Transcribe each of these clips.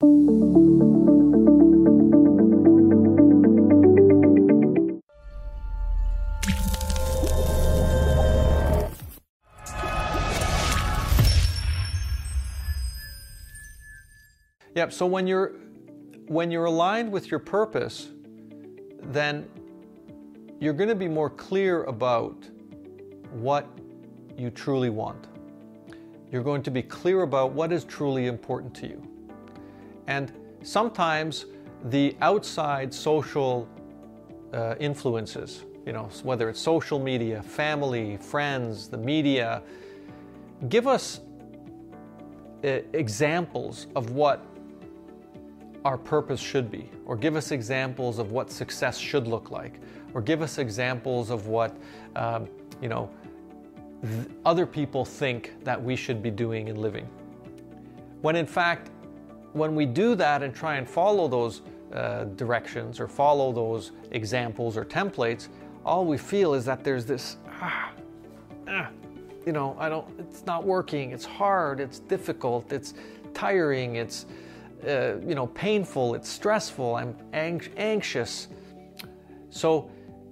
Yep, so when you're when you're aligned with your purpose, then you're going to be more clear about what you truly want. You're going to be clear about what is truly important to you. And sometimes the outside social uh, influences, you know, whether it's social media, family, friends, the media, give us uh, examples of what our purpose should be, or give us examples of what success should look like, or give us examples of what, um, you know, th- other people think that we should be doing and living. When in fact, when we do that and try and follow those uh, directions or follow those examples or templates, all we feel is that there's this, ah, ah, you know, I don't, it's not working, it's hard, it's difficult, it's tiring, it's, uh, you know, painful, it's stressful, I'm ang- anxious. So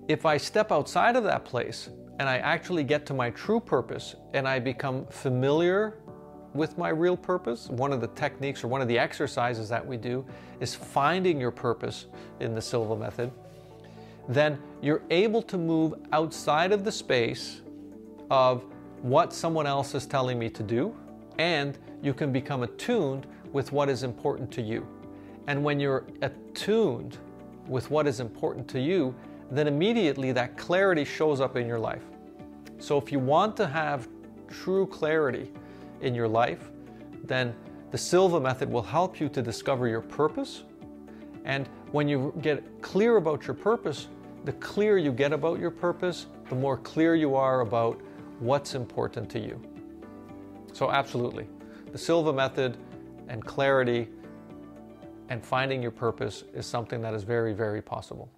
if I step outside of that place and I actually get to my true purpose and I become familiar with my real purpose, one of the techniques or one of the exercises that we do is finding your purpose in the Silva method, then you're able to move outside of the space of what someone else is telling me to do, and you can become attuned with what is important to you. And when you're attuned with what is important to you, then immediately that clarity shows up in your life. So if you want to have true clarity in your life, then the Silva method will help you to discover your purpose. And when you get clear about your purpose, the clearer you get about your purpose, the more clear you are about what's important to you. So, absolutely. The Silva method and clarity and finding your purpose is something that is very, very possible.